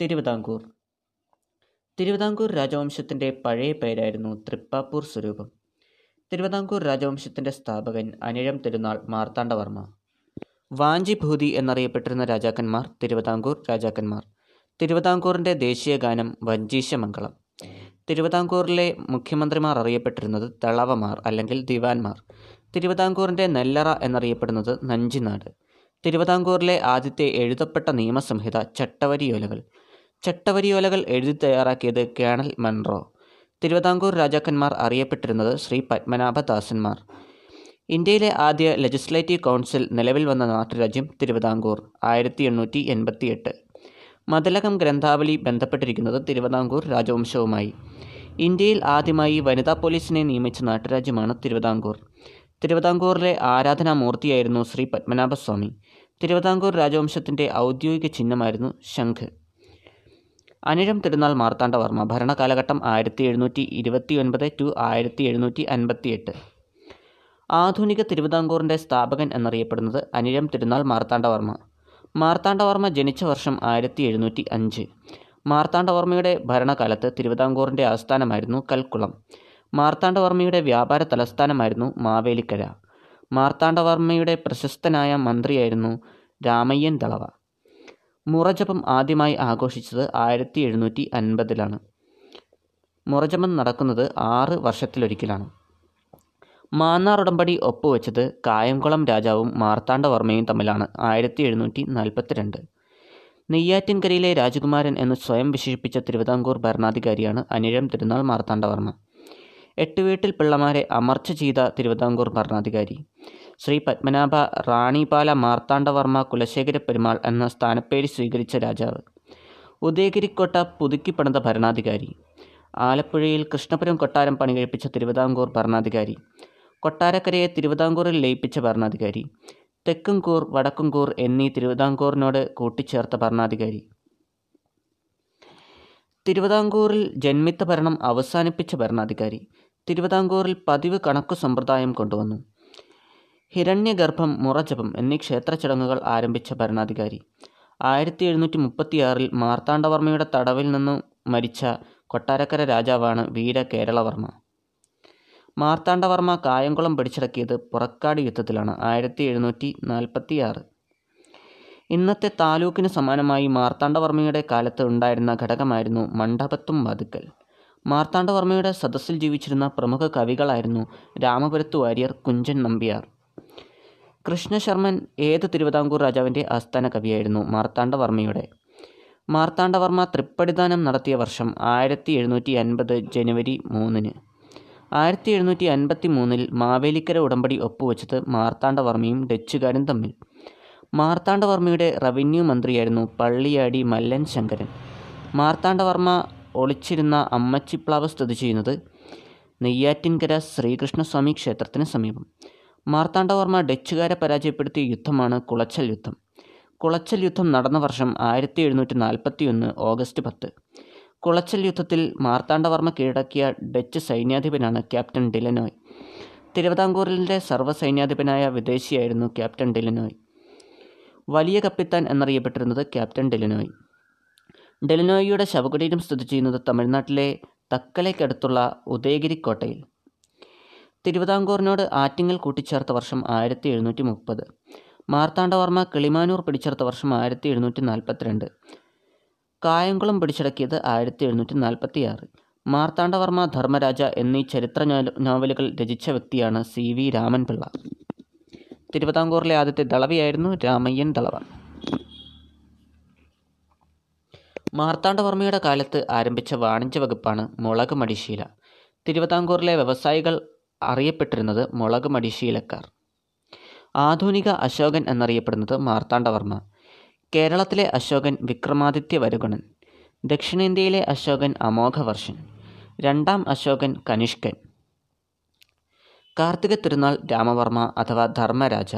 തിരുവിതാംകൂർ. തിരുവിതാംകൂർ രാജവംശത്തിന്റെ പഴയ പേരായിരുന്നു തൃപ്പാപ്പൂർ സ്വരൂപം. തിരുവിതാംകൂർ രാജവംശത്തിന്റെ സ്ഥാപകൻ അനിഴം തിരുനാൾ മാർത്താണ്ഡവർമ്മ. വാഞ്ചിഭൂതി എന്നറിയപ്പെട്ടിരുന്ന രാജാക്കന്മാർ തിരുവിതാംകൂർ രാജാക്കന്മാർ. തിരുവിതാംകൂറിന്റെ ദേശീയ ഗാനം വഞ്ചീശമംഗളം. തിരുവിതാംകൂറിലെ മുഖ്യമന്ത്രിമാർ അറിയപ്പെട്ടിരുന്നത് തളവമാർ അല്ലെങ്കിൽ ദിവാൻമാർ. തിരുവിതാംകൂറിന്റെ നെല്ലറ എന്നറിയപ്പെടുന്നത് നഞ്ചിനാട്. തിരുവിതാംകൂറിലെ ആദ്യത്തെ എഴുതപ്പെട്ട നിയമസംഹിത ചട്ടവരിയോലകൾ. ചട്ടവരിയോലകൾ എഴുതി തയ്യാറാക്കിയത് കേണൽ മൺറോ തിരുവിതാംകൂർ രാജാക്കന്മാർ അറിയപ്പെട്ടിരുന്നത് ശ്രീ പത്മനാഭദാസന്മാർ. ഇന്ത്യയിലെ ആദ്യ ലെജിസ്ലേറ്റീവ് കൗൺസിൽ നിലവിൽ വന്ന നാട്ടുരാജ്യം തിരുവിതാംകൂർ ആയിരത്തി എണ്ണൂറ്റി എൺപത്തി എട്ട് മതിലകം ഗ്രന്ഥാവലി ബന്ധപ്പെട്ടിരിക്കുന്നത് തിരുവിതാംകൂർ രാജവംശവുമായി. ഇന്ത്യയിൽ ആദ്യമായി വനിതാ പോലീസിനെ നിയമിച്ച നാട്ടുരാജ്യമാണ് തിരുവിതാംകൂർ. തിരുവിതാംകൂറിലെ ആരാധനാമൂർത്തിയായിരുന്നു ശ്രീ പത്മനാഭസ്വാമി. തിരുവിതാംകൂർ രാജവംശത്തിന്റെ ഔദ്യോഗിക ചിഹ്നമായിരുന്നു ശംഖ്. അനിഴം തിരുനാൾ മാർത്താണ്ഡവർമ്മ ഭരണകാലഘട്ടം ആയിരത്തി എഴുന്നൂറ്റി ഇരുപത്തി ഒൻപത് ടു ആയിരത്തി എഴുന്നൂറ്റി അൻപത്തി എട്ട് ആധുനിക തിരുവിതാംകൂറിന്റെ സ്ഥാപകൻ എന്നറിയപ്പെടുന്നത് അനിഴം തിരുനാൾ മാർത്താണ്ഡവർമ്മ മാർത്താണ്ഡവർമ്മ ജനിച്ച വർഷം ആയിരത്തി എഴുന്നൂറ്റി അഞ്ച് മാർത്താണ്ഡവർമ്മയുടെ ഭരണകാലത്ത് തിരുവിതാംകൂറിന്റെ ആസ്ഥാനമായിരുന്നു കൽക്കുളം. മാർത്താണ്ഡവർമ്മയുടെ വ്യാപാര തലസ്ഥാനമായിരുന്നു മാവേലിക്കര. മാർത്താണ്ഡവർമ്മയുടെ പ്രശസ്തനായ മന്ത്രിയായിരുന്നു രാമയ്യൻ ദളവ. മുറജപം ആദ്യമായി ആഘോഷിച്ചത് ആയിരത്തി എഴുന്നൂറ്റി അൻപതിലാണ് മുറജപം നടക്കുന്നത് ആറ് വർഷത്തിലൊരിക്കലാണ്. മാന്നാർ ഉടമ്പടി ഒപ്പുവെച്ചത് കായംകുളം രാജാവും മാർത്താണ്ഡവർമ്മയും തമ്മിലാണ് ആയിരത്തി എഴുന്നൂറ്റി നാൽപ്പത്തിരണ്ട് നെയ്യാറ്റിൻകരയിലെ രാജകുമാരൻ എന്ന് സ്വയം വിശേഷിപ്പിച്ച തിരുവിതാംകൂർ ഭരണാധികാരിയാണ് അനിഴം തിരുനാൾ മാർത്താണ്ഡവർമ്മ. എട്ടുവീട്ടിൽ പിള്ളമാരെ അമർച്ച ചെയ്ത തിരുവിതാംകൂർ ഭരണാധികാരി. ശ്രീ പത്മനാഭ റാണിപാല മാർത്താണ്ഡവർമ്മ കുലശേഖര പെരുമാൾ എന്ന സ്ഥാനപ്പേര് സ്വീകരിച്ച രാജാവ്. ഉദയഗിരിക്കോട്ട പുതുക്കിപ്പണിത ഭരണാധികാരി. ആലപ്പുഴയിൽ കൃഷ്ണപുരം കൊട്ടാരം പണി കഴിപ്പിച്ച തിരുവിതാംകൂർ ഭരണാധികാരി. കൊട്ടാരക്കരയെ തിരുവിതാംകൂറിൽ ലയിപ്പിച്ച ഭരണാധികാരി. തെക്കുംകൂർ വടക്കുംകൂർ എന്നീ തിരുവിതാംകൂറിനോട് കൂട്ടിച്ചേർത്ത ഭരണാധികാരി. തിരുവിതാംകൂറിൽ ജന്മിത്ത ഭരണം അവസാനിപ്പിച്ച ഭരണാധികാരി. തിരുവിതാംകൂറിൽ പതിവ് കണക്കു സമ്പ്രദായം കൊണ്ടുവന്നു. ഹിരണ്യഗർഭം മുറജപം എന്നീ ക്ഷേത്ര ചടങ്ങുകൾ ആരംഭിച്ച ഭരണാധികാരി. ആയിരത്തി എഴുന്നൂറ്റി മുപ്പത്തിയാറിൽ മാർത്താണ്ഡവർമ്മയുടെ തടവിൽ നിന്ന് മരിച്ച കൊട്ടാരക്കര രാജാവാണ് വീര കേരളവർമ്മ. മാർത്താണ്ഡവർമ്മ കായംകുളം പിടിച്ചടക്കിയത് പുറക്കാട് യുദ്ധത്തിലാണ്. ആയിരത്തി എഴുന്നൂറ്റി നാൽപ്പത്തി ആറ് ഇന്നത്തെ താലൂക്കിന് സമാനമായി മാർത്താണ്ഡവർമ്മയുടെ കാലത്ത് ഉണ്ടായിരുന്ന ഘടകമായിരുന്നു മണ്ഡപത്തും വാതുക്കൽ മാർത്താണ്ഡവർമ്മയുടെ സദസ്സിൽ ജീവിച്ചിരുന്ന പ്രമുഖ കവികളായിരുന്നു രാമപുരത്തു വാര്യർ കുഞ്ചൻ നമ്പ്യാർ. കൃഷ്ണശർമ്മൻ ഏത് തിരുവിതാംകൂർ രാജാവിന്റെ ആസ്ഥാന കവിയായിരുന്നു? മാർത്താണ്ഡവർമ്മയുടെ. മാർത്താണ്ഡവർമ്മ തൃപ്പടിദാനം നടത്തിയ വർഷം ആയിരത്തി എഴുന്നൂറ്റി അൻപത് ജനുവരി മൂന്നിന്. ആയിരത്തി എഴുന്നൂറ്റി അൻപത്തി മൂന്നിൽ മാവേലിക്കര ഉടമ്പടി ഒപ്പുവെച്ചത് മാർത്താണ്ഡവർമ്മയും ഡച്ചുകാരും തമ്മിൽ. മാർത്താണ്ഡവർമ്മയുടെ റവന്യൂ മന്ത്രിയായിരുന്നു പള്ളിയാടി മല്ലൻ ശങ്കരൻ. മാർത്താണ്ഡവർമ്മ ഒളിച്ചിരുന്ന അമ്മച്ചിപ്ലാവ് സ്ഥിതി ചെയ്യുന്നത് നെയ്യാറ്റിൻകര ശ്രീകൃഷ്ണസ്വാമി ക്ഷേത്രത്തിന് സമീപം. മാർത്താണ്ഡവർമ്മ ഡച്ചുകാരെ പരാജയപ്പെടുത്തിയ യുദ്ധമാണ് കുളച്ചൽ യുദ്ധം. കുളച്ചൽ യുദ്ധം നടന്ന വർഷം ആയിരത്തി എഴുന്നൂറ്റി നാൽപ്പത്തി ഒന്ന് ഓഗസ്റ്റ് പത്ത്. കുളച്ചൽ യുദ്ധത്തിൽ മാർത്താണ്ഡവർമ്മ കീഴടക്കിയ ഡച്ച് സൈന്യാധിപനാണ് ക്യാപ്റ്റൻ ഡിലനോയ്. തിരുവിതാംകൂറിന്റെ സർവസൈന്യാധിപനായ വിദേശിയായിരുന്നു ക്യാപ്റ്റൻ ഡിലനോയ്. വലിയ കപ്പിത്താൻ എന്നറിയപ്പെട്ടിരുന്നത് ക്യാപ്റ്റൻ ഡെലിനോയ്. ഡെലിനോയിയുടെ ശവകുടീരം സ്ഥിതി ചെയ്യുന്നത് തമിഴ്നാട്ടിലെ തക്കലയ്ക്കടുത്തുള്ള ഉദയഗിരി കോട്ടയിൽ തിരുവിതാംകൂറിനോട് ആറ്റിങ്ങൽ കൂട്ടിച്ചേർത്ത വർഷം ആയിരത്തി എഴുന്നൂറ്റി മുപ്പത് മാർത്താണ്ഡവർമ്മ കിളിമാനൂർ പിടിച്ചെടുത്ത വർഷം ആയിരത്തി എഴുന്നൂറ്റി നാൽപ്പത്തിരണ്ട് കായംകുളം പിടിച്ചടക്കിയത് ആയിരത്തി എഴുന്നൂറ്റി നാൽപ്പത്തി ആറ് മാർത്താണ്ഡവർമ്മ ധർമ്മരാജ എന്നീ ചരിത്ര നോവലുകൾ രചിച്ച വ്യക്തിയാണ് സി വി രാമൻപിള്ള. തിരുവിതാംകൂറിലെ ആദ്യത്തെ ദളവയായിരുന്നു രാമയ്യൻ ദളവ മാർത്താണ്ഡവർമ്മയുടെ കാലത്ത് ആരംഭിച്ച വാണിജ്യ വകുപ്പാണ് മുളക് മടിശീല. തിരുവിതാംകൂറിലെ വ്യവസായികൾ അറിയപ്പെട്ടിരുന്നത് മുളക് മടിശീലക്കാർ. ആധുനിക അശോകൻ എന്നറിയപ്പെടുന്നത് മാർത്താണ്ഡവർമ്മ കേരളത്തിലെ അശോകൻ വിക്രമാദിത്യ വരുഗുണൻ. ദക്ഷിണേന്ത്യയിലെ അശോകൻ അമോഘവർഷൻ. രണ്ടാം അശോകൻ കനിഷ്കൻ. കാർത്തിക തിരുനാൾ രാമവർമ്മ അഥവാ ധർമ്മരാജ.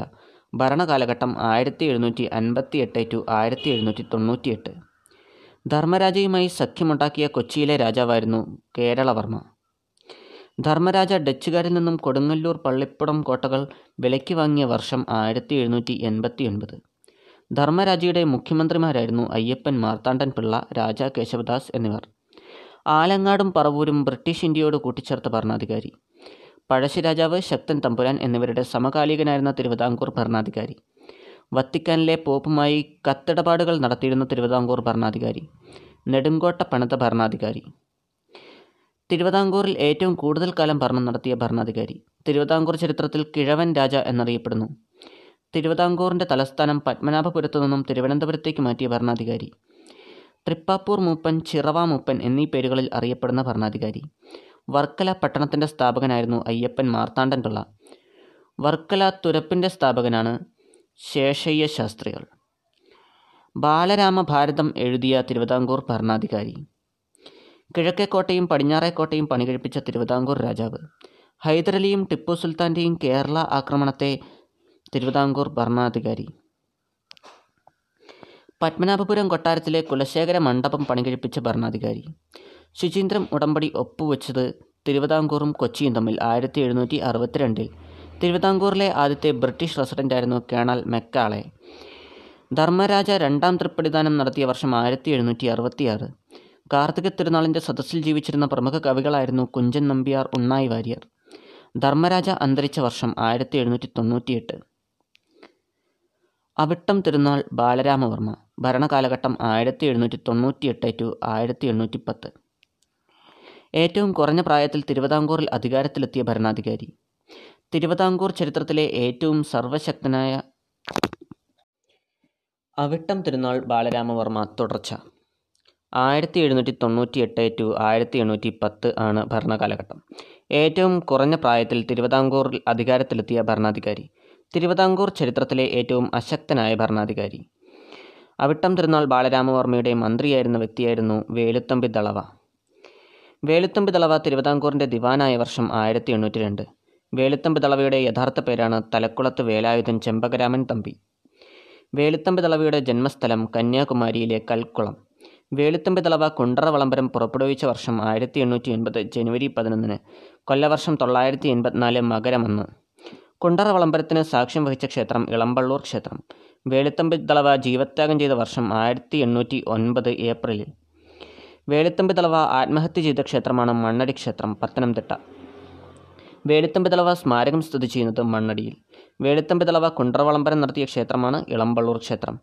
ഭരണകാലഘട്ടം ആയിരത്തി എഴുന്നൂറ്റി അൻപത്തി എട്ട് ടു ആയിരത്തി എഴുന്നൂറ്റി തൊണ്ണൂറ്റിയെട്ട് ധർമ്മരാജയുമായി സഖ്യമുണ്ടാക്കിയ കൊച്ചിയിലെ രാജാവായിരുന്നു കേരളവർമ്മ. ധർമ്മരാജ ഡച്ചുകാരിൽ നിന്നും കൊടുങ്ങല്ലൂർ പള്ളിപ്പുറം കോട്ടകൾ വിലയ്ക്ക് വാങ്ങിയ വർഷം ആയിരത്തി എഴുന്നൂറ്റി എൺപത്തി ഒൻപത് ധർമ്മരാജയുടെ മുഖ്യമന്ത്രിമാരായിരുന്നു അയ്യപ്പൻ മാർത്താണ്ഡൻ പിള്ള രാജ കേശവദാസ് എന്നിവർ. ആലങ്ങാടും പറവൂരും ബ്രിട്ടീഷ് ഇന്ത്യയോട് കൂട്ടിച്ചേർത്ത ഭരണാധികാരി. പഴശ്ശിരാജാവ് ശക്തൻ തമ്പുരാൻ എന്നിവരുടെ സമകാലികനായിരുന്ന തിരുവിതാംകൂർ ഭരണാധികാരി. വത്തിക്കാനിലെ പോപ്പുമായി കത്തിടപാടുകൾ നടത്തിയിരുന്ന തിരുവിതാംകൂർ ഭരണാധികാരി. നെടുങ്കോട്ട പണിത ഭരണാധികാരി. തിരുവിതാംകൂറിൽ ഏറ്റവും കൂടുതൽ കാലം ഭരണം നടത്തിയ ഭരണാധികാരി. തിരുവിതാംകൂർ ചരിത്രത്തിൽ കിഴവൻ രാജ എന്നറിയപ്പെടുന്നു. തിരുവിതാംകൂറിന്റെ തലസ്ഥാനം പത്മനാഭപുരത്തു നിന്നും തിരുവനന്തപുരത്തേക്ക് മാറ്റിയ ഭരണാധികാരി. തൃപ്പാപ്പൂർ മൂപ്പൻ ചിറവ മൂപ്പൻ എന്നീ പേരുകളിൽ അറിയപ്പെടുന്ന ഭരണാധികാരി. വർക്കല പട്ടണത്തിന്റെ സ്ഥാപകനായിരുന്നു അയ്യപ്പൻ മാർത്താണ്ഡൻ പിള്ള. വർക്കല തുരപ്പിന്റെ സ്ഥാപകനാണ് ശേഷയ്യ ശാസ്ത്രികൾ. ബാലരാമ ഭാരതം എഴുതിയ തിരുവിതാംകൂർ ഭരണാധികാരി. കിഴക്കേക്കോട്ടയും പടിഞ്ഞാറേക്കോട്ടയും പണികഴിപ്പിച്ച തിരുവിതാംകൂർ രാജാവ്. ഹൈദരലിയും ടിപ്പു സുൽത്താന്റെയും കേരള ആക്രമണത്തെ തിരുവിതാംകൂർ ഭരണാധികാരി. പത്മനാഭപുരം കൊട്ടാരത്തിലെ കുലശേഖര മണ്ഡപം പണികഴിപ്പിച്ച ഭരണാധികാരി. ശുചീന്ദ്രം ഉടമ്പടി ഒപ്പുവെച്ചത് തിരുവിതാംകൂറും കൊച്ചിയും തമ്മിൽ ആയിരത്തി എഴുന്നൂറ്റി അറുപത്തിരണ്ടിൽ തിരുവിതാംകൂറിലെ ആദ്യത്തെ ബ്രിട്ടീഷ് റെസിഡന്റായിരുന്നു കേണൽ മെക്കാളെ. ധർമ്മരാജ രണ്ടാം തൃപ്പടിദാനം നടത്തിയ വർഷം ആയിരത്തി എഴുന്നൂറ്റി അറുപത്തിയാറ് കാർത്തിക തിരുനാളിന്റെ സദസ്സിൽ ജീവിച്ചിരുന്ന പ്രമുഖ കവികളായിരുന്നു കുഞ്ചൻ നമ്പ്യാർ ഉണ്ണായി വാര്യർ. ധർമ്മരാജ അന്തരിച്ച വർഷം ആയിരത്തി എഴുന്നൂറ്റി തൊണ്ണൂറ്റിയെട്ട് അവിട്ടം തിരുനാൾ ബാലരാമവർമ്മ ഭരണകാലഘട്ടം ആയിരത്തി എഴുന്നൂറ്റി തൊണ്ണൂറ്റിയെട്ട് ടു ആയിരത്തി എണ്ണൂറ്റി പത്ത് ഏറ്റവും കുറഞ്ഞ പ്രായത്തിൽ തിരുവിതാംകൂറിൽ അധികാരത്തിലെത്തിയ ഭരണാധികാരി. തിരുവിതാംകൂർ ചരിത്രത്തിലെ ഏറ്റവും സർവശക്തനായ അവിട്ടം തിരുനാൾ ബാലരാമവർമ്മ തുടർച്ച. ആയിരത്തി എഴുന്നൂറ്റി തൊണ്ണൂറ്റി എട്ട് ടു ആയിരത്തി എണ്ണൂറ്റി പത്ത് ആണ് ഭരണകാലഘട്ടം. ഏറ്റവും കുറഞ്ഞ പ്രായത്തിൽ തിരുവിതാംകൂറിൽ അധികാരത്തിലെത്തിയ ഭരണാധികാരി. തിരുവിതാംകൂർ ചരിത്രത്തിലെ ഏറ്റവും അശക്തനായ ഭരണാധികാരി. അവിട്ടം തിരുനാൾ ബാലരാമവർമ്മയുടെ മന്ത്രിയായിരുന്ന വ്യക്തിയായിരുന്നു വേലുത്തമ്പി ദളവ. വേലുത്തമ്പി ദളവ തിരുവിതാംകൂറിന്റെ ദിവാനായ വർഷം ആയിരത്തി എണ്ണൂറ്റി രണ്ട് വേലുത്തമ്പി ദളവയുടെ യഥാർത്ഥ പേരാണ് തലക്കുളത്ത് വേലായുധൻ ചെമ്പകരാമൻ തമ്പി. വേലുത്തമ്പി ദളവയുടെ ജന്മസ്ഥലം കന്യാകുമാരിയിലെ കൽക്കുളം. വേലുത്തമ്പി തളവ കുണ്ടറ വിളംബരം പുറപ്പെടുവിച്ച വർഷം ആയിരത്തി എണ്ണൂറ്റി എൺപത് ജനുവരി പതിനൊന്നിന് കൊല്ലവർഷം തൊള്ളായിരത്തി എൺപത്തിനാല് മകരമെന്ന്. കുണ്ടറ വിളംബരത്തിന് സാക്ഷ്യം വഹിച്ച ക്ഷേത്രം ഇളമ്പള്ളൂർ ക്ഷേത്രം. വേലുത്തമ്പി തളവ ജീവത്യാഗം ചെയ്ത വർഷം ആയിരത്തി എണ്ണൂറ്റി ഒൻപത് ഏപ്രിലിൽ. വേലുത്തമ്പി തളവ ആത്മഹത്യ ചെയ്ത ക്ഷേത്രമാണ് മണ്ണടി ക്ഷേത്രം പത്തനംതിട്ട. വേലുത്തമ്പി തളവ സ്മാരകം സ്ഥിതി ചെയ്യുന്നത് മണ്ണടിയിൽ. വേലുത്തമ്പി തളവ കുണ്ടറ വിളംബരം നടത്തിയ ക്ഷേത്രമാണ് ഇളമ്പള്ളൂർ ക്ഷേത്രം.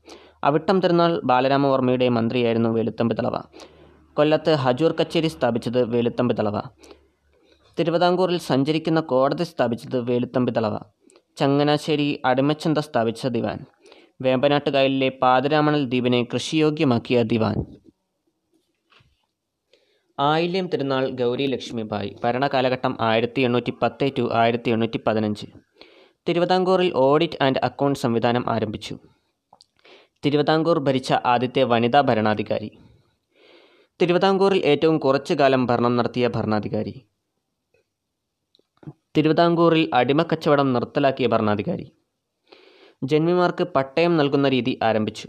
അവിട്ടം തിരുനാൾ ബാലരാമവർമ്മയുടെ മന്ത്രിയായിരുന്നു വേലുത്തമ്പി തളവ കൊല്ലത്ത് ഹജൂർ കച്ചേരി സ്ഥാപിച്ചത് വേലുത്തമ്പി തളവ തിരുവിതാംകൂറിൽ സഞ്ചരിക്കുന്ന കോടതി സ്ഥാപിച്ചത് വേലുത്തമ്പി തളവ ചങ്ങനാശ്ശേരി അടിമച്ചന്ത സ്ഥാപിച്ച ദിവാൻ. വേമ്പനാട്ടുകായലിലെ പാതിരാമണൽ ദ്വീപിനെ കൃഷിയോഗ്യമാക്കിയ ദിവാൻ. ആയില്യം തിരുനാൾ ഗൗരി ലക്ഷ്മിബായി ഭരണകാലഘട്ടം ആയിരത്തി എണ്ണൂറ്റി പത്ത് ടു ആയിരത്തി എണ്ണൂറ്റി പതിനഞ്ച് തിരുവിതാംകൂറിൽ ഓഡിറ്റ് ആൻഡ് അക്കൗണ്ട് സംവിധാനം ആരംഭിച്ചു. തിരുവിതാംകൂർ ഭരിച്ച ആദ്യത്തെ വനിതാ ഭരണാധികാരി. തിരുവിതാംകൂറിൽ ഏറ്റവും കുറച്ചു കാലം ഭരണം നടത്തിയ ഭരണാധികാരി. തിരുവിതാംകൂറിൽ അടിമക്കച്ചവടം നിർത്തലാക്കിയ ഭരണാധികാരി. ജന്മിമാർക്ക് പട്ടയം നൽകുന്ന രീതി ആരംഭിച്ചു.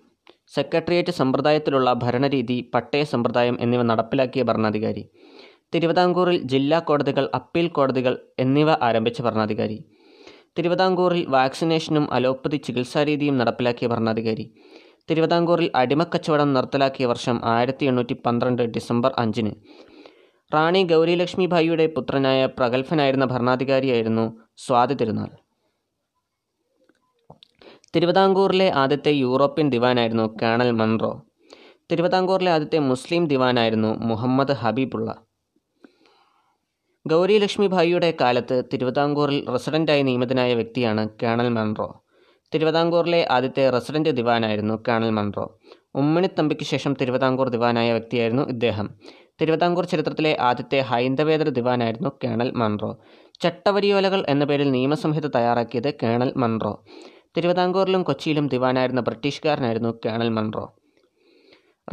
സെക്രട്ടേറിയറ്റ് സമ്പ്രദായത്തിലുള്ള ഭരണരീതി പട്ടയ സമ്പ്രദായം എന്നിവ നടപ്പിലാക്കിയ ഭരണാധികാരി. തിരുവിതാംകൂറിൽ ജില്ലാ കോടതികൾ അപ്പീൽ കോടതികൾ എന്നിവ ആരംഭിച്ച ഭരണാധികാരി. തിരുവിതാംകൂറിൽ വാക്സിനേഷനും അലോപ്പതി ചികിത്സാരീതിയും നടപ്പിലാക്കിയ ഭരണാധികാരി. തിരുവിതാംകൂറിൽ അടിമക്കച്ചവടം നിർത്തലാക്കിയ വർഷം ആയിരത്തി എണ്ണൂറ്റി പന്ത്രണ്ട് ഡിസംബർ അഞ്ചിന്. റാണി ഗൗരിലക്ഷ്മിഭായിയുടെ പുത്രനായ പ്രഗത്ഭനായിരുന്ന ഭരണാധികാരിയായിരുന്നു സ്വാതി തിരുനാൾ. തിരുവിതാംകൂറിലെ ആദ്യത്തെ യൂറോപ്യൻ ദിവാനായിരുന്നു കേണൽ മൺറോ. തിരുവിതാംകൂറിലെ ആദ്യത്തെ മുസ്ലിം ദിവാനായിരുന്നു മുഹമ്മദ് ഹബീബുള്ള. ഗൗരി ലക്ഷ്മിഭായിയുടെ കാലത്ത് തിരുവിതാംകൂറിൽ റസിഡന്റായി നിയമിതനായ വ്യക്തിയാണ് കേണൽ മൺറോ. തിരുവിതാംകൂറിലെ ആദ്യത്തെ റെസിഡന്റ് ദിവാനായിരുന്നു കേണൽ മൺറോ. ഉമ്മണിത്തമ്പിക്ക് ശേഷം തിരുവിതാംകൂർ ദിവാനായ വ്യക്തിയായിരുന്നു ഇദ്ദേഹം. തിരുവിതാംകൂർ ചരിത്രത്തിലെ ആദ്യത്തെ ഹൈന്ദവേതര ദിവാനായിരുന്നു കേണൽ മൺറോ. ചട്ടവരിയോലകൾ എന്ന പേരിൽ നിയമസംഹിത തയ്യാറാക്കിയത് കേണൽ മൺറോ. തിരുവിതാംകൂറിലും കൊച്ചിയിലും ദിവാനായിരുന്ന ബ്രിട്ടീഷുകാരനായിരുന്നു കേണൽ മൺറോ.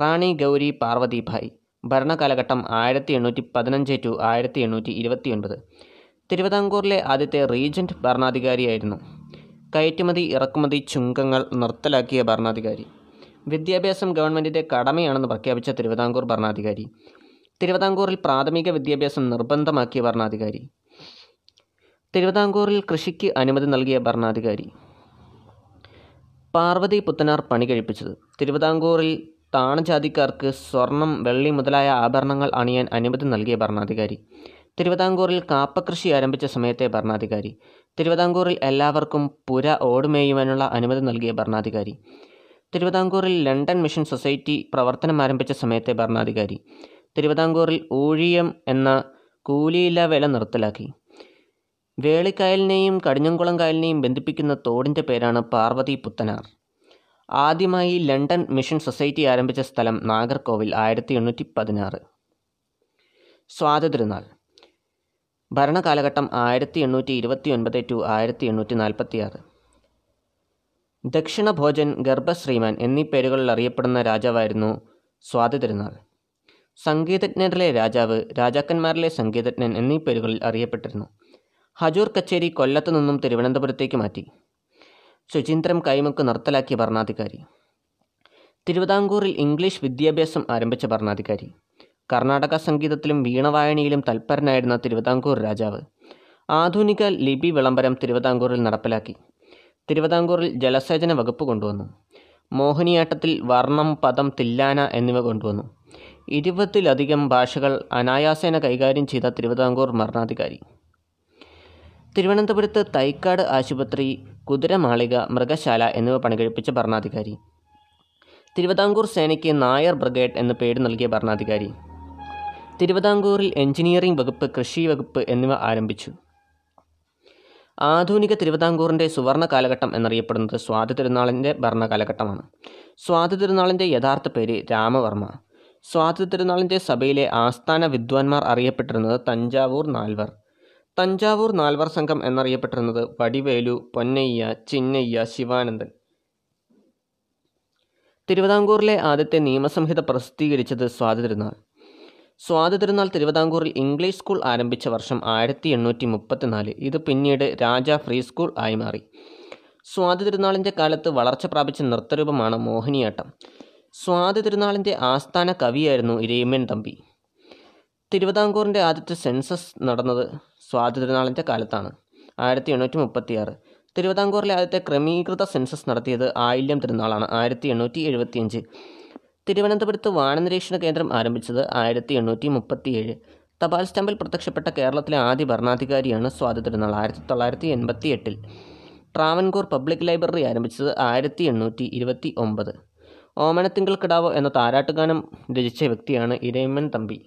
റാണി ഗൗരി പാർവതിഭായ് ഭരണകാലഘട്ടം ആയിരത്തി എണ്ണൂറ്റി പതിനഞ്ച് ടു ആയിരത്തി എണ്ണൂറ്റി ഇരുപത്തിയൊൻപത് തിരുവിതാംകൂറിലെ ആദ്യത്തെ റീജന്റ് ഭരണാധികാരിയായിരുന്നു. കയറ്റുമതി ഇറക്കുമതി ചുങ്കങ്ങൾ നിർത്തലാക്കിയ ഭരണാധികാരി. വിദ്യാഭ്യാസം ഗവൺമെന്റിന്റെ കടമയാണെന്ന് പ്രഖ്യാപിച്ച തിരുവിതാംകൂർ ഭരണാധികാരി. തിരുവിതാംകൂറിൽ പ്രാഥമിക വിദ്യാഭ്യാസം നിർബന്ധമാക്കിയ ഭരണാധികാരി. തിരുവിതാംകൂറിൽ കൃഷിക്ക് അനുമതി നൽകിയ ഭരണാധികാരി. പാർവതി പുത്തനാർ പണി കഴിപ്പിച്ചത്. തിരുവിതാംകൂറിൽ താണജാതിക്കാർക്ക് സ്വർണം വെള്ളി മുതലായ ആഭരണങ്ങൾ അണിയാൻ അനുമതി നൽകിയ ഭരണാധികാരി. തിരുവിതാംകൂറിൽ കാപ്പകൃഷി ആരംഭിച്ച സമയത്തെ ഭരണാധികാരി. തിരുവിതാംകൂറിൽ എല്ലാവർക്കും പുര ഓടുമേയുവാനുള്ള അനുമതി നൽകിയ ഭരണാധികാരി. തിരുവിതാംകൂറിൽ ലണ്ടൻ മിഷൻ സൊസൈറ്റി പ്രവർത്തനം ആരംഭിച്ച സമയത്തെ ഭരണാധികാരി. തിരുവിതാംകൂറിൽ ഊഴിയം എന്ന കൂലിയില്ല വില നിർത്തലാക്കി. വേളിക്കായലിനെയും കടിഞ്ഞംകുളം കായലിനെയും ബന്ധിപ്പിക്കുന്ന തോടിന്റെ പേരാണ് പാർവതി പുത്തനാർ. ആദ്യമായി ലണ്ടൻ മിഷൻ സൊസൈറ്റി ആരംഭിച്ച സ്ഥലം നാഗർകോവിൽ ആയിരത്തി എണ്ണൂറ്റി പതിനാറ്. സ്വാതന്ത്ര്യനാൾ. ഭരണകാലഘട്ടം ആയിരത്തി എണ്ണൂറ്റി ഇരുപത്തി ഒൻപത് ടു ആയിരത്തി എണ്ണൂറ്റി നാൽപ്പത്തി ആറ് ദക്ഷിണ ഭോജൻ ഗർഭശ്രീമാൻ എന്നീ പേരുകളിൽ അറിയപ്പെടുന്ന രാജാവായിരുന്നു സ്വാതി തിരുനാൾ സംഗീതജ്ഞരിലെ രാജാവ് രാജാക്കന്മാരിലെ സംഗീതജ്ഞൻ എന്നീ പേരുകളിൽ അറിയപ്പെട്ടിരുന്നു. ഹജൂർ കച്ചേരി കൊല്ലത്തു നിന്നും തിരുവനന്തപുരത്തേക്ക് മാറ്റി. ശുചീന്ദ്രം കൈമുക്ക് നിർത്തലാക്കിയ ഭരണാധികാരി. തിരുവിതാംകൂറിൽ ഇംഗ്ലീഷ് വിദ്യാഭ്യാസം ആരംഭിച്ച ഭരണാധികാരി. കർണാടക സംഗീതത്തിലും വീണവായനയിലും തൽപരനായിരുന്ന തിരുവിതാംകൂർ രാജാവ്. ആധുനിക ലിപി വിളംബരം തിരുവിതാംകൂറിൽ നടപ്പിലാക്കി. തിരുവിതാംകൂറിൽ ജലസേചന വകുപ്പ് കൊണ്ടുവന്നു. മോഹിനിയാട്ടത്തിൽ വർണം പദം തില്ലാന എന്നിവ കൊണ്ടുവന്നു. ഇരുപതിലധികം ഭാഷകൾ അനായാസേന കൈകാര്യം ചെയ്ത തിരുവിതാംകൂർ മരണാധികാരി. തിരുവനന്തപുരത്ത് തൈക്കാട് ആശുപത്രി കുതിരമാളിക മൃഗശാല എന്നിവ പണികഴിപ്പിച്ച ഭരണാധികാരി. തിരുവിതാംകൂർ സേനയ്ക്ക് നായർ ബ്രിഗേഡ് എന്ന് പേര് നൽകിയ ഭരണാധികാരി. തിരുവിതാംകൂറിൽ എഞ്ചിനീയറിംഗ് വകുപ്പ് കൃഷി വകുപ്പ് എന്നിവ ആരംഭിച്ചു. ആധുനിക തിരുവിതാംകൂറിന്റെ സുവർണ കാലഘട്ടം എന്നറിയപ്പെടുന്നത് സ്വാതി തിരുനാളിന്റെ ഭരണകാലഘട്ടമാണ്. സ്വാതി തിരുനാളിന്റെ യഥാർത്ഥ പേര് രാമവർമ്മ. സ്വാതി തിരുനാളിന്റെ സഭയിലെ ആസ്ഥാന വിദ്വാൻമാർ അറിയപ്പെട്ടിരുന്നത് തഞ്ചാവൂർ നാൽവർ. തഞ്ചാവൂർ നാൽവർ സംഘം എന്നറിയപ്പെട്ടിരുന്നത് വടിവേലു പൊന്നയ്യ ചിന്നയ്യ ശിവാനന്ദൻ. തിരുവിതാംകൂറിലെ ആദ്യത്തെ നിയമസംഹിത പ്രസിദ്ധീകരിച്ചത് സ്വാതി തിരുനാൾ. സ്വാതി തിരുനാൾ തിരുവിതാംകൂറിൽ ഇംഗ്ലീഷ് സ്കൂൾ ആരംഭിച്ച വർഷം ആയിരത്തി എണ്ണൂറ്റി മുപ്പത്തിനാല് ഇത് പിന്നീട് രാജ ഫ്രീ സ്കൂൾ ആയി മാറി. സ്വാതി തിരുനാളിന്റെ കാലത്ത് വളർച്ച പ്രാപിച്ച നൃത്തരൂപമാണ് മോഹിനിയാട്ടം. സ്വാതി തിരുനാളിന്റെ ആസ്ഥാന കവിയായിരുന്നു ഇരയിമ്മൻ തമ്പി. തിരുവിതാംകൂറിന്റെ ആദ്യത്തെ സെൻസസ് നടന്നത് സ്വാതി തിരുനാളിന്റെ കാലത്താണ് ആയിരത്തി എണ്ണൂറ്റി മുപ്പത്തിയാറ് തിരുവിതാംകൂറിലെ ആദ്യത്തെ ക്രമീകൃത സെൻസസ് നടത്തിയത് ആയില്യം തിരുനാളാണ് ആയിരത്തി എണ്ണൂറ്റി എഴുപത്തിയഞ്ച് തിരുവനന്തപുരത്ത് വാനനിരീക്ഷണ കേന്ദ്രം ആരംഭിച്ചത് ആയിരത്തി എണ്ണൂറ്റി മുപ്പത്തിയേഴ്. തപാൽ സ്റ്റാമ്പിൽ പ്രത്യക്ഷപ്പെട്ട കേരളത്തിലെ ആദ്യ ഭരണാധികാരിയാണ് സ്വാതി തിരുനാൾ. ആയിരത്തി തൊള്ളായിരത്തി എൺപത്തി എട്ടിൽ ട്രാവൻകൂർ പബ്ലിക് ലൈബ്രറി ആരംഭിച്ചത് ആയിരത്തി എണ്ണൂറ്റി ഇരുപത്തി ഒമ്പത് ഓമനത്തിങ്കൾ കിടാവ് എന്ന താരാട്ടുഗാനം രചിച്ച വ്യക്തിയാണ് ഇരയമ്മൻ തമ്പി.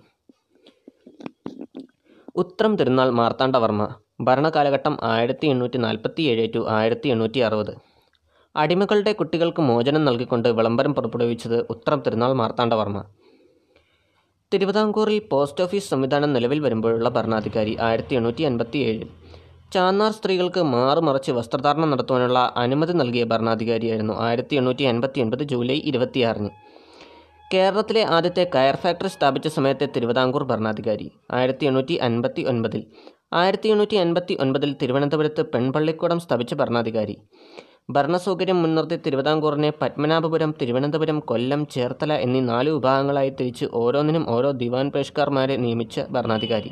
ഉത്രം തിരുനാൾ മാർത്താണ്ഡവർമ്മ ഭരണകാലഘട്ടം ആയിരത്തി എണ്ണൂറ്റി നാൽപ്പത്തി ഏഴ് ടു ആയിരത്തി എണ്ണൂറ്റി അറുപത്. അടിമകളുടെ കുട്ടികൾക്ക് മോചനം നൽകിക്കൊണ്ട് വിളംബരം പുറപ്പെടുവിച്ചത് ഉത്രം തിരുനാൾ മാർത്താണ്ഡവർമ്മ. തിരുവിതാംകൂറിൽ പോസ്റ്റ് ഓഫീസ് സംവിധാനം നിലവിൽ വരുമ്പോഴുള്ള ഭരണാധികാരി ആയിരത്തി എണ്ണൂറ്റി അൻപത്തി ഏഴ് ചാന്നാർ സ്ത്രീകൾക്ക് മാറുമറച്ച് വസ്ത്രധാരണം നടത്തുവാനുള്ള അനുമതി നൽകിയ ഭരണാധികാരിയായിരുന്നു ആയിരത്തി എണ്ണൂറ്റി അൻപത്തി ഒൻപത് ജൂലൈ ഇരുപത്തിയാറിന്. കേരളത്തിലെ ആദ്യത്തെ കയർ ഫാക്ടറി സ്ഥാപിച്ച സമയത്തെ തിരുവിതാംകൂർ ഭരണാധികാരി ആയിരത്തി എണ്ണൂറ്റി അൻപത്തി ഒൻപതിൽ ആയിരത്തി എണ്ണൂറ്റി അൻപത്തി ഒൻപതിൽ തിരുവനന്തപുരത്ത് പെൺപള്ളിക്കൂടം സ്ഥാപിച്ച ഭരണാധികാരി. ഭരണസൗകര്യം മുൻനിർത്തി തിരുവിതാംകൂറിനെ പത്മനാഭപുരം തിരുവനന്തപുരം കൊല്ലം ചേർത്തല എന്നീ നാല് വിഭാഗങ്ങളായി തിരിച്ച് ഓരോന്നിനും ഓരോ ദിവാൻ പേഷ്കാർമാരെ നിയമിച്ച ഭരണാധികാരി.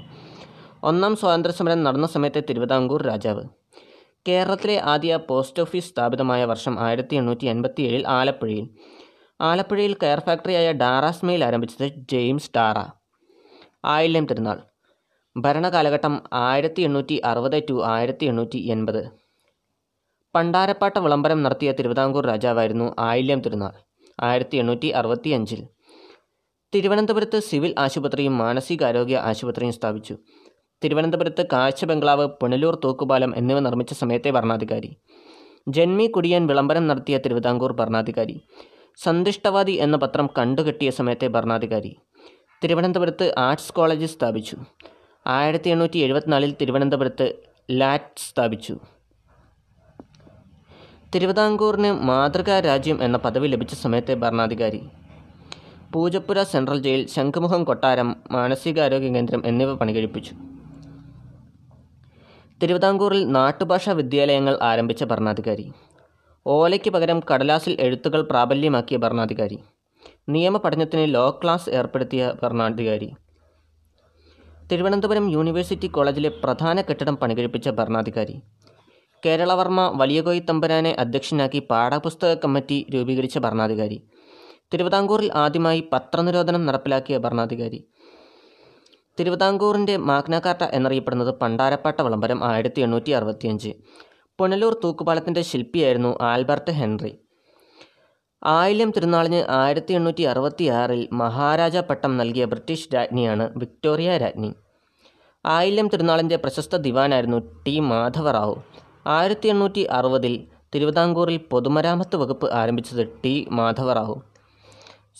ഒന്നാം സ്വാതന്ത്ര്യസമരം നടന്ന സമയത്തെ തിരുവിതാംകൂർ രാജാവ്. കേരളത്തിലെ ആദ്യ പോസ്റ്റ് ഓഫീസ് സ്ഥാപിതമായ വർഷം ആയിരത്തി എണ്ണൂറ്റി അൻപത്തി ഏഴിൽ ആലപ്പുഴയിൽ. ആലപ്പുഴയിൽ കയർ ഫാക്ടറിയായ ഡാറാസ് മെയിൽ ആരംഭിച്ചത് ജെയിംസ് ഡാറ. ആയില്യം തിരുനാൾ. ഭരണകാലഘട്ടം ആയിരത്തി എണ്ണൂറ്റി അറുപത് ടു ആയിരത്തി എണ്ണൂറ്റി എൺപത് പണ്ടാരപ്പാട്ട വിളംബരം നടത്തിയ തിരുവിതാംകൂർ രാജാവായിരുന്നു ആയില്യം തിരുനാൾ ആയിരത്തി എണ്ണൂറ്റി അറുപത്തി അഞ്ചിൽ തിരുവനന്തപുരത്ത് സിവിൽ ആശുപത്രിയും മാനസികാരോഗ്യ ആശുപത്രിയും സ്ഥാപിച്ചു. തിരുവനന്തപുരത്ത് കാഴ്ച ബംഗ്ലാവ് പുനലൂർ തൂക്കുപാലം എന്നിവ നിർമ്മിച്ച സമയത്തെ ഭരണാധികാരി. ജന്മി കുടിയൻ വിളംബരം നടത്തിയ തിരുവിതാംകൂർ ഭരണാധികാരി. സന്തുഷ്ടവാദി എന്ന പത്രം കണ്ടുകെട്ടിയ സമയത്തെ ഭരണാധികാരി. തിരുവനന്തപുരത്ത് ആർട്സ് കോളേജ് സ്ഥാപിച്ചു. ആയിരത്തി എണ്ണൂറ്റി എഴുപത്തിനാലിൽ തിരുവനന്തപുരത്ത് ലാറ്റ് സ്ഥാപിച്ചു. തിരുവിതാംകൂറിന് മാതൃകാ രാജ്യം എന്ന പദവി ലഭിച്ച സമയത്തെ ഭരണാധികാരി. പൂജപ്പുര സെൻട്രൽ ജയിൽ ശംഖുമുഖം കൊട്ടാരം മാനസികാരോഗ്യ കേന്ദ്രം എന്നിവ പണികഴിപ്പിച്ചു. തിരുവിതാംകൂറിൽ നാട്ടുഭാഷാ വിദ്യാലയങ്ങൾ ആരംഭിച്ച ഭരണാധികാരി. ഓലയ്ക്ക് പകരം കടലാസിൽ എഴുത്തുകൾ പ്രാബല്യമാക്കിയ ഭരണാധികാരി. നിയമ പഠനത്തിന് ലോ ക്ലാസ് ഏർപ്പെടുത്തിയ ഭരണാധികാരി. തിരുവനന്തപുരം യൂണിവേഴ്സിറ്റി കോളേജിലെ പ്രധാന കെട്ടിടം പണികഴിപ്പിച്ച ഭരണാധികാരി. കേരളവർമ്മ വലിയകോയി തമ്പുരാനെ അധ്യക്ഷനാക്കി പാഠപുസ്തക കമ്മിറ്റി രൂപീകരിച്ച ഭരണാധികാരി. തിരുവിതാംകൂറിൽ ആദ്യമായി പത്രനിരോധനം നടപ്പിലാക്കിയ ഭരണാധികാരി. തിരുവിതാംകൂറിന്റെ മാഗ്നാകാർട്ട എന്നറിയപ്പെടുന്നത് പണ്ടാരപ്പാട്ട വിളംബരം ആയിരത്തി എണ്ണൂറ്റി അറുപത്തിയഞ്ച് പുനലൂർ തൂക്കുപാലത്തിന്റെ ശില്പിയായിരുന്നു ആൽബർട്ട് ഹെൻറി. ആയില്യം തിരുനാളിന് ആയിരത്തി എണ്ണൂറ്റി അറുപത്തിയാറിൽ മഹാരാജ പട്ടം നൽകിയ ബ്രിട്ടീഷ് രാജ്ഞിയാണ് വിക്ടോറിയ രാജ്ഞി. ആയില്യം തിരുനാളിന്റെ പ്രശസ്ത ദിവാനായിരുന്നു ടി മാധവറാവു ആയിരത്തി എണ്ണൂറ്റി അറുപതിൽ തിരുവിതാംകൂറിൽ പൊതുമരാമത്ത് വകുപ്പ് ആരംഭിച്ചത് ടി മാധവറാവു.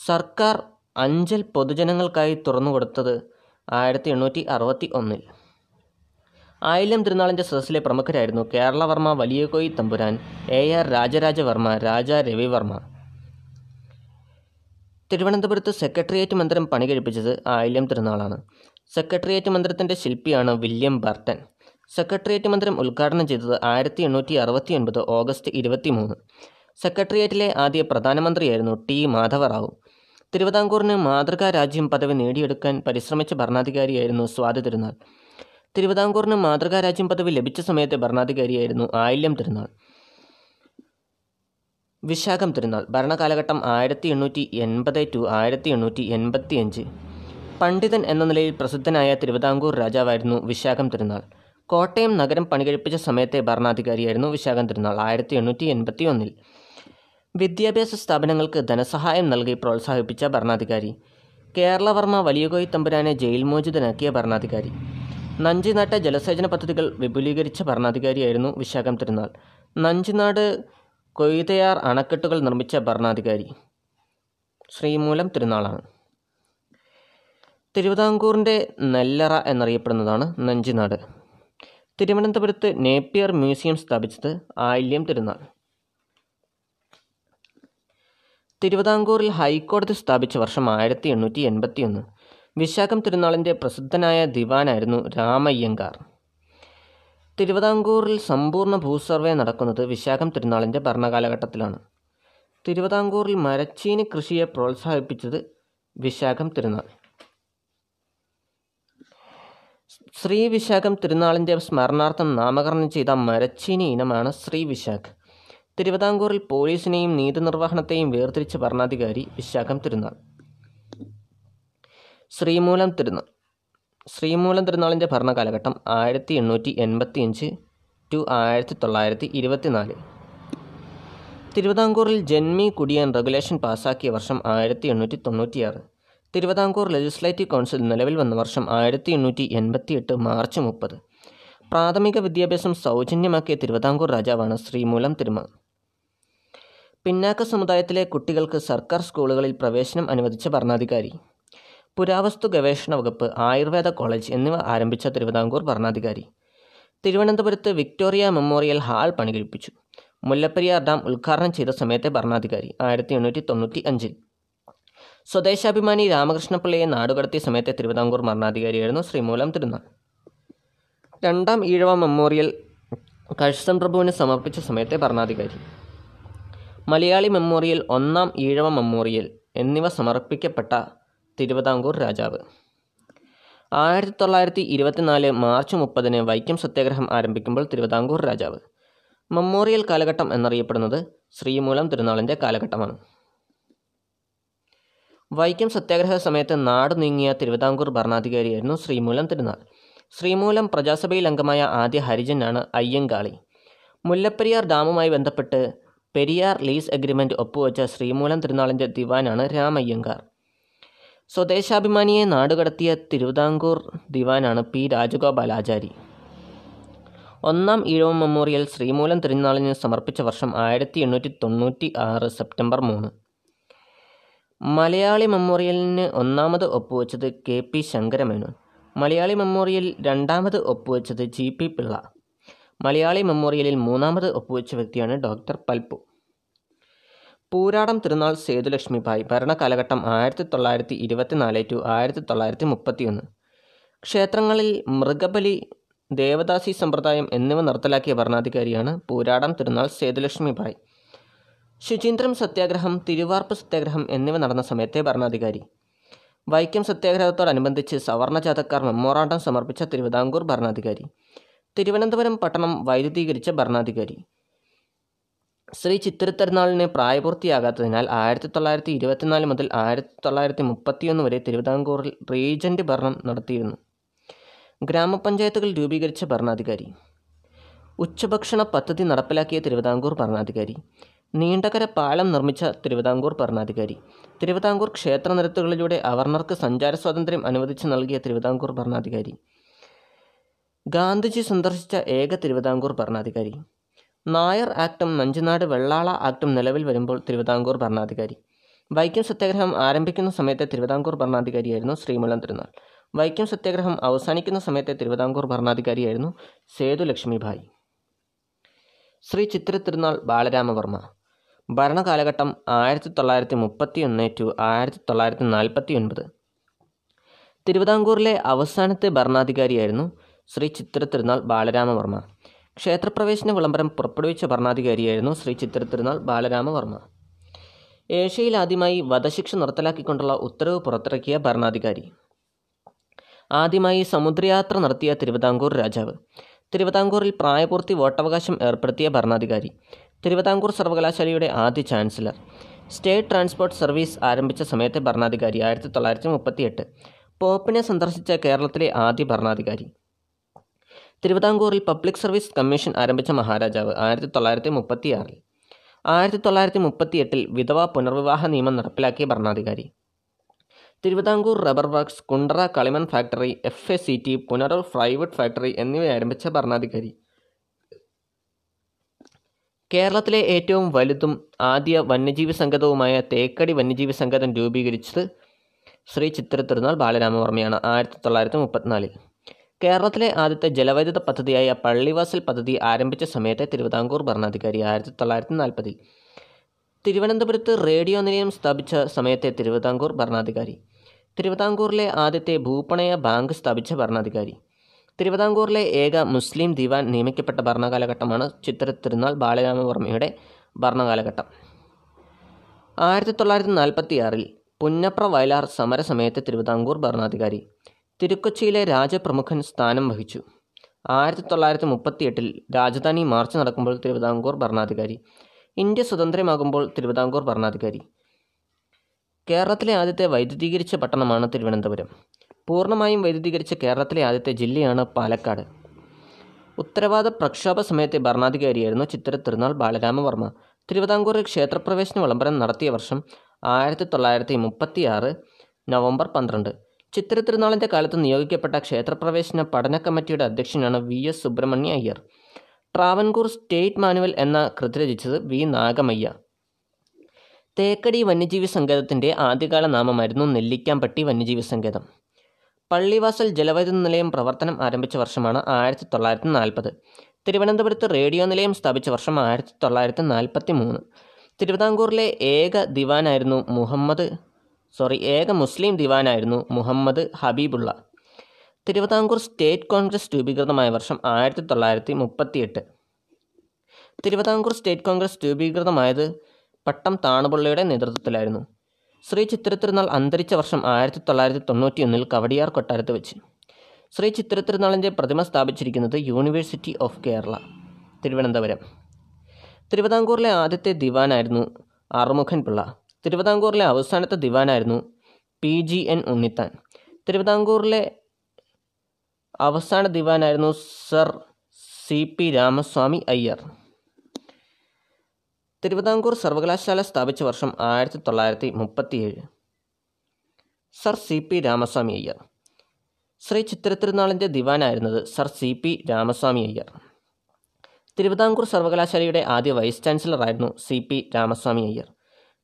സർക്കാർ അഞ്ചൽ പൊതുജനങ്ങൾക്കായി തുറന്നുകൊടുത്തത് ആയിരത്തി എണ്ണൂറ്റി അറുപത്തി ഒന്നിൽ ആയില്യം തിരുനാളിന്റെ സദസ്സിലെ പ്രമുഖരായിരുന്നു കേരളവർമ്മ വലിയകോയി തമ്പുരാൻ എ ആർ രാജരാജവർമ്മ രാജ രവിവർമ്മ. തിരുവനന്തപുരത്ത് സെക്രട്ടേറിയറ്റ് മന്ദിരം പണി കഴിപ്പിച്ചത് ആയില്യം തിരുനാളാണ്. സെക്രട്ടേറിയറ്റ് മന്ദിരത്തിന്റെ ശില്പിയാണ് വില്യം ബർട്ടൻ. സെക്രട്ടേറിയറ്റ് മന്ദിരം ഉദ്ഘാടനം ചെയ്തത് ആയിരത്തി എണ്ണൂറ്റി അറുപത്തി ഒൻപത് ഓഗസ്റ്റ് ഇരുപത്തി മൂന്ന് സെക്രട്ടേറിയറ്റിലെ ആദ്യ പ്രധാനമന്ത്രിയായിരുന്നു ടി മാധവറാവു. തിരുവിതാംകൂറിന് മാതൃകാ രാജ്യം പദവി നേടിയെടുക്കാൻ പരിശ്രമിച്ച ഭരണാധികാരിയായിരുന്നു സ്വാതി തിരുനാൾ. തിരുവിതാംകൂറിന് മാതൃകാ രാജ്യം പദവി ലഭിച്ച സമയത്തെ ഭരണാധികാരിയായിരുന്നു ആയില്യം തിരുനാൾ. വിശാഖം തിരുനാൾ ഭരണകാലഘട്ടം ആയിരത്തി എണ്ണൂറ്റി എൺപത് ടു ആയിരത്തി എണ്ണൂറ്റി എൺപത്തി അഞ്ച് പണ്ഡിതൻ എന്ന നിലയിൽ പ്രസിദ്ധനായ തിരുവിതാംകൂർ രാജാവായിരുന്നു വിശാഖം തിരുനാൾ. കോട്ടയം നഗരം പണികഴിപ്പിച്ച സമയത്തെ ഭരണാധികാരിയായിരുന്നു വിശാഖൻ തിരുനാൾ. ആയിരത്തി എണ്ണൂറ്റി എൺപത്തി ഒന്നിൽ വിദ്യാഭ്യാസ സ്ഥാപനങ്ങൾക്ക് ധനസഹായം നൽകി പ്രോത്സാഹിപ്പിച്ച ഭരണാധികാരി. കേരളവർമ്മ വലിയകോയി തമ്പുരാനെ ജയിൽ മോചിതനാക്കിയ ഭരണാധികാരി. നഞ്ചിനാട്ടെ ജലസേചന പദ്ധതികൾ വിപുലീകരിച്ച ഭരണാധികാരിയായിരുന്നു വിശാഖം തിരുനാൾ. നഞ്ചിനാട് കൊയ്തയാർ അണക്കെട്ടുകൾ നിർമ്മിച്ച ഭരണാധികാരി ശ്രീമൂലം തിരുനാളാണ്. തിരുവിതാംകൂറിന്റെ നെല്ലറ എന്നറിയപ്പെടുന്നതാണ് നഞ്ചിനാട്. തിരുവനന്തപുരത്ത് നേപ്പിയർ മ്യൂസിയം സ്ഥാപിച്ചത് ആയില്യം തിരുനാൾ. തിരുവിതാംകൂറിൽ ഹൈക്കോടതി സ്ഥാപിച്ച വർഷം ആയിരത്തി എണ്ണൂറ്റി എൺപത്തി ഒന്ന് വിശാഖം തിരുനാളിന്റെ പ്രസിദ്ധനായ ദിവാനായിരുന്നു രാമയ്യങ്കാർ. തിരുവിതാംകൂറിൽ സമ്പൂർണ ഭൂസർവേ നടക്കുന്നത് വിശാഖം തിരുനാളിന്റെ ഭരണകാലഘട്ടത്തിലാണ്. തിരുവിതാംകൂറിൽ മരച്ചീനി കൃഷിയെ പ്രോത്സാഹിപ്പിച്ചത് വിശാഖം തിരുനാൾ. ശ്രീ വിശാഖം തിരുനാളിന്റെ സ്മരണാർത്ഥം നാമകരണം ചെയ്ത മരച്ചീനി ഇനമാണ് ശ്രീവിശാഖ്. തിരുവിതാംകൂറിൽ പോലീസിനെയും നീതിനിർവഹണത്തെയും വേർതിരിച്ച ഭരണാധികാരി വിശാഖം തിരുനാൾ. ശ്രീമൂലം തിരുനാൾ. ശ്രീമൂലം തിരുനാളിന്റെ ഭരണകാലഘട്ടം ആയിരത്തി എണ്ണൂറ്റി എൺപത്തി അഞ്ച് ടു ആയിരത്തി തൊള്ളായിരത്തി ഇരുപത്തിനാല് തിരുവിതാംകൂറിൽ ജന്മി കുടിയാൻ റെഗുലേഷൻ പാസാക്കിയ വർഷം ആയിരത്തി എണ്ണൂറ്റി തൊണ്ണൂറ്റിയാറ് തിരുവിതാംകൂർ ലെജിസ്ലേറ്റീവ് കൗൺസിൽ നിലവിൽ വന്ന വർഷം ആയിരത്തി എണ്ണൂറ്റി എൺപത്തി എട്ട് മാർച്ച് മുപ്പത്. പ്രാഥമിക വിദ്യാഭ്യാസം സൗജന്യമാക്കിയ തിരുവിതാംകൂർ രാജാവാണ് ശ്രീമൂലം തിരുമ പിന്നാക്ക സമുദായത്തിലെ കുട്ടികൾക്ക് സർക്കാർ സ്കൂളുകളിൽ പ്രവേശനം അനുവദിച്ച ഭരണാധികാരി. പുരാവസ്തു ഗവേഷണ വകുപ്പ് ആയുർവേദ കോളേജ് എന്നിവ ആരംഭിച്ച തിരുവിതാംകൂർ ഭരണാധികാരി. തിരുവനന്തപുരത്ത് വിക്ടോറിയ മെമ്മോറിയൽ ഹാൾ പണികഴിപ്പിച്ചു. മുല്ലപ്പെരിയാർ ഡാം ഉദ്ഘാടനം ചെയ്ത സമയത്തെ ഭരണാധികാരി. ആയിരത്തി എണ്ണൂറ്റി തൊണ്ണൂറ്റി അഞ്ചിൽ സ്വദേശാഭിമാനി രാമകൃഷ്ണപിള്ളയെ നാടുകടത്തിയ സമയത്തെ തിരുവിതാംകൂർ മരണാധികാരിയായിരുന്നു ശ്രീമൂലം തിരുനാൾ. രണ്ടാം ഈഴവ മെമ്മോറിയൽ കഴ്സൺ പ്രഭുവിന് സമർപ്പിച്ച സമയത്തെ ഭരണാധികാരി. മലയാളി മെമ്മോറിയൽ ഒന്നാം ഈഴവ മെമ്മോറിയൽ എന്നിവ സമർപ്പിക്കപ്പെട്ട തിരുവിതാംകൂർ രാജാവ്. ആയിരത്തി തൊള്ളായിരത്തി ഇരുപത്തിനാല് മാർച്ച് മുപ്പതിന് വൈക്കം സത്യാഗ്രഹം ആരംഭിക്കുമ്പോൾ തിരുവിതാംകൂർ രാജാവ്. മെമ്മോറിയൽ കാലഘട്ടം എന്നറിയപ്പെടുന്നത് ശ്രീമൂലം തിരുനാളിന്റെ കാലഘട്ടമാണ്. വൈക്കം സത്യാഗ്രഹ സമയത്ത് നാട് നീങ്ങിയ തിരുവിതാംകൂർ ഭരണാധികാരിയായിരുന്നു ശ്രീമൂലം തിരുനാൾ. ശ്രീമൂലം പ്രജാസഭയിൽ അംഗമായ ആദ്യ ഹരിജനാണ് അയ്യങ്കാളി. മുല്ലപ്പെരിയാർ ഡാമുമായി ബന്ധപ്പെട്ട് പെരിയാർ ലീസ് അഗ്രിമെന്റ് ഒപ്പുവെച്ച ശ്രീമൂലം തിരുനാളിന്റെ ദിവാനാണ് രാമയ്യങ്കാർ. സ്വദേശാഭിമാനിയെ നാടുകടത്തിയ തിരുവിതാംകൂർ ദിവാനാണ് പി. രാജഗോപാലാചാരി ഒന്നാം ഈഴവ മെമ്മോറിയൽ ശ്രീമൂലം തിരുനാളിന് സമർപ്പിച്ച വർഷം ആയിരത്തി എണ്ണൂറ്റി തൊണ്ണൂറ്റി ആറ് സെപ്റ്റംബർ മൂന്ന്. മലയാളി മെമ്മോറിയലിന് ഒന്നാമത് ഒപ്പുവെച്ചത് K P Sankaramenon. Malayali memorial രണ്ടാമത് ഒപ്പുവെച്ചത് ജി പി പിള്ള. മലയാളി മെമ്മോറിയലിൽ മൂന്നാമത് ഒപ്പുവെച്ച വ്യക്തിയാണ് ഡോക്ടർ പൽപ്പു. പൂരാടം തിരുനാൾ സേതുലക്ഷ്മി സേതുലക്ഷ്മിഭായ് ഭരണകാലഘട്ടം ആയിരത്തി തൊള്ളായിരത്തി ഇരുപത്തിനാല് ടു ആയിരത്തി തൊള്ളായിരത്തി മുപ്പത്തിയൊന്ന്. ക്ഷേത്രങ്ങളിൽ മൃഗബലി ദേവദാസി സമ്പ്രദായം എന്നിവ നിർത്തലാക്കിയ ഭരണാധികാരിയാണ് പൂരാടം തിരുനാൾ സേതുലക്ഷ്മി സേതുലക്ഷ്മിഭായ് ശുചീന്ദ്രം സത്യാഗ്രഹം തിരുവാർപ്പ് സത്യാഗ്രഹം എന്നിവ നടന്ന സമയത്തെ ഭരണാധികാരി. വൈക്കം സത്യാഗ്രഹത്തോടനുബന്ധിച്ച് സവർണ ജാഥക്കാർ മെമ്മോറാണ്ടം സമർപ്പിച്ച തിരുവിതാംകൂർ ഭരണാധികാരി. തിരുവനന്തപുരം പട്ടണം വൈദ്യുതീകരിച്ച ഭരണാധികാരി. ശ്രീ ചിത്തിരത്തിരുനാളിന് പ്രായപൂർത്തിയാകാത്തതിനാൽ ആയിരത്തി തൊള്ളായിരത്തി ഇരുപത്തിനാല് മുതൽ ആയിരത്തി തൊള്ളായിരത്തി മുപ്പത്തിയൊന്ന് വരെ തിരുവിതാംകൂറിൽ റീജന്റ് ഭരണം നടത്തിയിരുന്നു. ഗ്രാമപഞ്ചായത്തുകൾ രൂപീകരിച്ച ഭരണാധികാരി. ഉച്ചഭക്ഷണ പദ്ധതി നടപ്പിലാക്കിയ തിരുവിതാംകൂർ ഭരണാധികാരി. നീണ്ടകര പാലം നിർമ്മിച്ച തിരുവിതാംകൂർ ഭരണാധികാരി. തിരുവിതാംകൂർ ക്ഷേത്രനിരത്തുകളിലൂടെ അവർണർക്ക് സഞ്ചാര സ്വാതന്ത്ര്യം അനുവദിച്ച് നൽകിയ തിരുവിതാംകൂർ ഭരണാധികാരി. ഗാന്ധിജി സന്ദർശിച്ച ഏക തിരുവിതാംകൂർ ഭരണാധികാരി. നായർ ആക്ടും നഞ്ചുനാട് വെള്ളാള ആക്ടും നിലവിൽ വരുമ്പോൾ തിരുവിതാംകൂർ ഭരണാധികാരി. വൈക്കം സത്യാഗ്രഹം ആരംഭിക്കുന്ന സമയത്തെ തിരുവിതാംകൂർ ഭരണാധികാരിയായിരുന്നു ശ്രീമുല്ലം തിരുനാൾ. വൈക്കം സത്യാഗ്രഹം അവസാനിക്കുന്ന സമയത്തെ തിരുവിതാംകൂർ ഭരണാധികാരിയായിരുന്നു സേതു ലക്ഷ്മിഭായ് ശ്രീ ചിത്ര തിരുനാൾ ബാലരാമവർമ്മ. ഭരണകാലഘട്ടം ആയിരത്തി തൊള്ളായിരത്തി മുപ്പത്തി ഒന്ന് ടു ആയിരത്തി തൊള്ളായിരത്തി നാൽപ്പത്തി ഒൻപത് തിരുവിതാംകൂറിലെ അവസാനത്തെ ഭരണാധികാരിയായിരുന്നു ശ്രീ ചിത്ര തിരുനാൾ ബാലരാമവർമ്മ. ക്ഷേത്രപ്രവേശന വിളംബരം പുറപ്പെടുവിച്ച ഭരണാധികാരിയായിരുന്നു ശ്രീ ചിത്ര തിരുനാൾ ബാലരാമവർമ്മ. ഏഷ്യയിൽ ആദ്യമായി വധശിക്ഷ നിർത്തലാക്കിക്കൊണ്ടുള്ള ഉത്തരവ് പുറത്തിറക്കിയ ഭരണാധികാരി. ആദ്യമായി സമുദ്രയാത്ര നടത്തിയ തിരുവിതാംകൂർ രാജാവ്. തിരുവിതാംകൂറിൽ പ്രായപൂർത്തി വോട്ടവകാശം ഏർപ്പെടുത്തിയ ഭരണാധികാരി. തിരുവിതാംകൂർ സർവകലാശാലയുടെ ആദ്യ ചാൻസലർ. സ്റ്റേറ്റ് ട്രാൻസ്പോർട്ട് സർവീസ് ആരംഭിച്ച സമയത്തെ ഭരണാധികാരി. ആയിരത്തി തൊള്ളായിരത്തി മുപ്പത്തിയെട്ട് പോപ്പിനെ സന്ദർശിച്ച കേരളത്തിലെ ആദ്യ ഭരണാധികാരി. തിരുവിതാംകൂറിൽ പബ്ലിക് സർവീസ് കമ്മീഷൻ ആരംഭിച്ച മഹാരാജാവ്. ആയിരത്തി തൊള്ളായിരത്തി മുപ്പത്തിയാറിൽ ആയിരത്തി തൊള്ളായിരത്തി മുപ്പത്തിയെട്ടിൽ വിധവ പുനർവിവാഹ നിയമം നടപ്പിലാക്കിയ ഭരണാധികാരി. തിരുവിതാംകൂർ റബ്ബർ വർക്ക്സ് കുണ്ടറ കളിമൺ factory F A C T Punaroor plywood factory എന്നിവ ആരംഭിച്ച ഭരണാധികാരി. കേരളത്തിലെ ഏറ്റവും വലുതും ആദ്യ വന്യജീവി സംഗതവുമായ തേക്കടി വന്യജീവി സംഗതം രൂപീകരിച്ചത് ശ്രീ ചിത്ര തിരുനാൾ ബാലരാമവർമ്മയാണ് ആയിരത്തി തൊള്ളായിരത്തി മുപ്പത്തിനാലിൽ കേരളത്തിലെ ആദ്യത്തെ ജലവൈദ്യുത പദ്ധതിയായ പള്ളിവാസൽ പദ്ധതി ആരംഭിച്ച സമയത്തെ തിരുവിതാംകൂർ ഭരണാധികാരി ആയിരത്തി തൊള്ളായിരത്തി നാൽപ്പതിൽ തിരുവനന്തപുരത്ത് റേഡിയോ നിലയം സ്ഥാപിച്ച സമയത്തെ തിരുവിതാംകൂർ ഭരണാധികാരി. തിരുവിതാംകൂറിലെ ആദ്യത്തെ ഭൂപണയ ബാങ്ക് സ്ഥാപിച്ച ഭരണാധികാരി. തിരുവിതാംകൂറിലെ ഏക മുസ്ലിം ദിവാൻ നിയമിക്കപ്പെട്ട ഭരണകാലഘട്ടമാണ് ചിത്ര തിരുനാൾ ബാലരാമവർമ്മയുടെ ഭരണകാലഘട്ടം. ആയിരത്തി തൊള്ളായിരത്തി നാൽപ്പത്തി ആറിൽ പുന്നപ്ര വയലാർ സമരസമയത്തെ തിരുവിതാംകൂർ ഭരണാധികാരി തിരുക്കൊച്ചിയിലെ രാജപ്രമുഖൻ സ്ഥാനം വഹിച്ചു. ആയിരത്തി തൊള്ളായിരത്തി മുപ്പത്തിയെട്ടിൽ രാജധാനി മാർച്ച് നടക്കുമ്പോൾ തിരുവിതാംകൂർ ഭരണാധികാരി ഇന്ത്യ സ്വതന്ത്രമാകുമ്പോൾ തിരുവിതാംകൂർ ഭരണാധികാരി. കേരളത്തിലെ ആദ്യത്തെ വൈദ്യുതീകരിച്ച പട്ടണമാണ് തിരുവനന്തപുരം. പൂർണമായും വൈദ്യുതീകരിച്ച കേരളത്തിലെ ആദ്യത്തെ ജില്ലയാണ് പാലക്കാട്. ഉത്തരവാദ പ്രക്ഷോഭ സമയത്തെ ഭരണാധികാരിയായിരുന്നു ചിത്തിര തിരുനാൾ ബാലരാമവർമ്മ. തിരുവിതാംകൂറിൽ ക്ഷേത്രപ്രവേശന വിളംബരം നടത്തിയ വർഷം ആയിരത്തി തൊള്ളായിരത്തി മുപ്പത്തി ആറ് നവംബർ പന്ത്രണ്ട്. ചിത്തിര തിരുനാളിന്റെ കാലത്ത് നിയോഗിക്കപ്പെട്ട ക്ഷേത്രപ്രവേശന പഠന കമ്മിറ്റിയുടെ അധ്യക്ഷനാണ് V. S. Subrahmanya Iyer. Travancore state manual എന്ന കൃതി രചിച്ചത് വി. നാഗമയ്യ. തേക്കടി വന്യജീവി സങ്കേതത്തിന്റെ ആദ്യകാല നാമമായിരുന്നു നെല്ലിക്കാമ്പട്ടി വന്യജീവി സങ്കേതം. പള്ളിവാസൽ ജലവൈദ്യുത നിലയം പ്രവർത്തനം ആരംഭിച്ച വർഷമാണ് ആയിരത്തി തൊള്ളായിരത്തി നാൽപ്പത് തിരുവനന്തപുരത്ത് റേഡിയോ നിലയം സ്ഥാപിച്ച വർഷം ആയിരത്തി തൊള്ളായിരത്തി നാൽപ്പത്തി മൂന്ന് തിരുവിതാംകൂറിലെ ഏക ദിവാനായിരുന്നു മുഹമ്മദ് സോറി ഏക മുസ്ലിം ദിവാനായിരുന്നു മുഹമ്മദ് ഹബീബുള്ള. തിരുവിതാംകൂർ സ്റ്റേറ്റ് കോൺഗ്രസ് രൂപീകൃതമായ വർഷം ആയിരത്തി തൊള്ളായിരത്തി മുപ്പത്തിയെട്ട് തിരുവിതാംകൂർ സ്റ്റേറ്റ് കോൺഗ്രസ് രൂപീകൃതമായത് പട്ടം താണുപിള്ളയുടെ നേതൃത്വത്തിലായിരുന്നു. ശ്രീ ചിത്തിരത്തിരുനാൾ അന്തരിച്ച വർഷം ആയിരത്തി തൊള്ളായിരത്തി തൊണ്ണൂറ്റിയൊന്നിൽ കവടിയാർ കൊട്ടാരത്ത് വെച്ച്. ശ്രീ ചിത്തിരത്തിരുനാളിന്റെ പ്രതിമ സ്ഥാപിച്ചിരിക്കുന്നത് യൂണിവേഴ്സിറ്റി ഓഫ് കേരള തിരുവനന്തപുരം. തിരുവിതാംകൂറിലെ ആദ്യത്തെ ദിവാനായിരുന്നു ആറുമുഖൻ പിള്ള. തിരുവിതാംകൂറിലെ അവസാനത്തെ ദിവാനായിരുന്നു പി ജി എൻ ഉണ്ണിത്താൻ. തിരുവിതാംകൂറിലെ അവസാന ദിവാനായിരുന്നു sir C P Ramaswamy Iyer. Thiruvithamkoor സർവകലാശാല സ്ഥാപിച്ച വർഷം ആയിരത്തി തൊള്ളായിരത്തി മുപ്പത്തിയേഴ് sir C P Ramaswamy Iyer. Sree ചിത്രത്തിരുനാളിന്റെ ദിവാനായിരുന്നത് sir C P Ramaswamy Iyer. Thiruvithamkoor സർവകലാശാലയുടെ ആദ്യ വൈസ് ചാൻസലറായിരുന്നു സി പി രാമസ്വാമി അയ്യർ.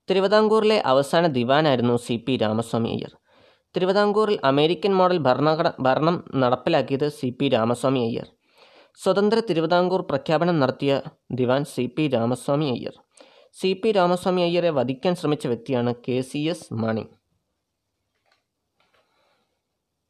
തിരുവിതാംകൂറിലെ അവസാന ദിവാനായിരുന്നു സി പി രാമസ്വാമി അയ്യർ. തിരുവിതാംകൂറിൽ അമേരിക്കൻ മോഡൽ ഭരണഘട ഭരണം നടപ്പിലാക്കിയത് സി പി രാമസ്വാമി അയ്യർ. സ്വതന്ത്ര തിരുവിതാംകൂർ പ്രഖ്യാപനം നടത്തിയ ദിവാൻ C P Ramaswamy Iyer. C P Ramaswamy അയ്യരെ വധിക്കാൻ ശ്രമിച്ച വ്യക്തിയാണ് കെ സി എസ് മണി.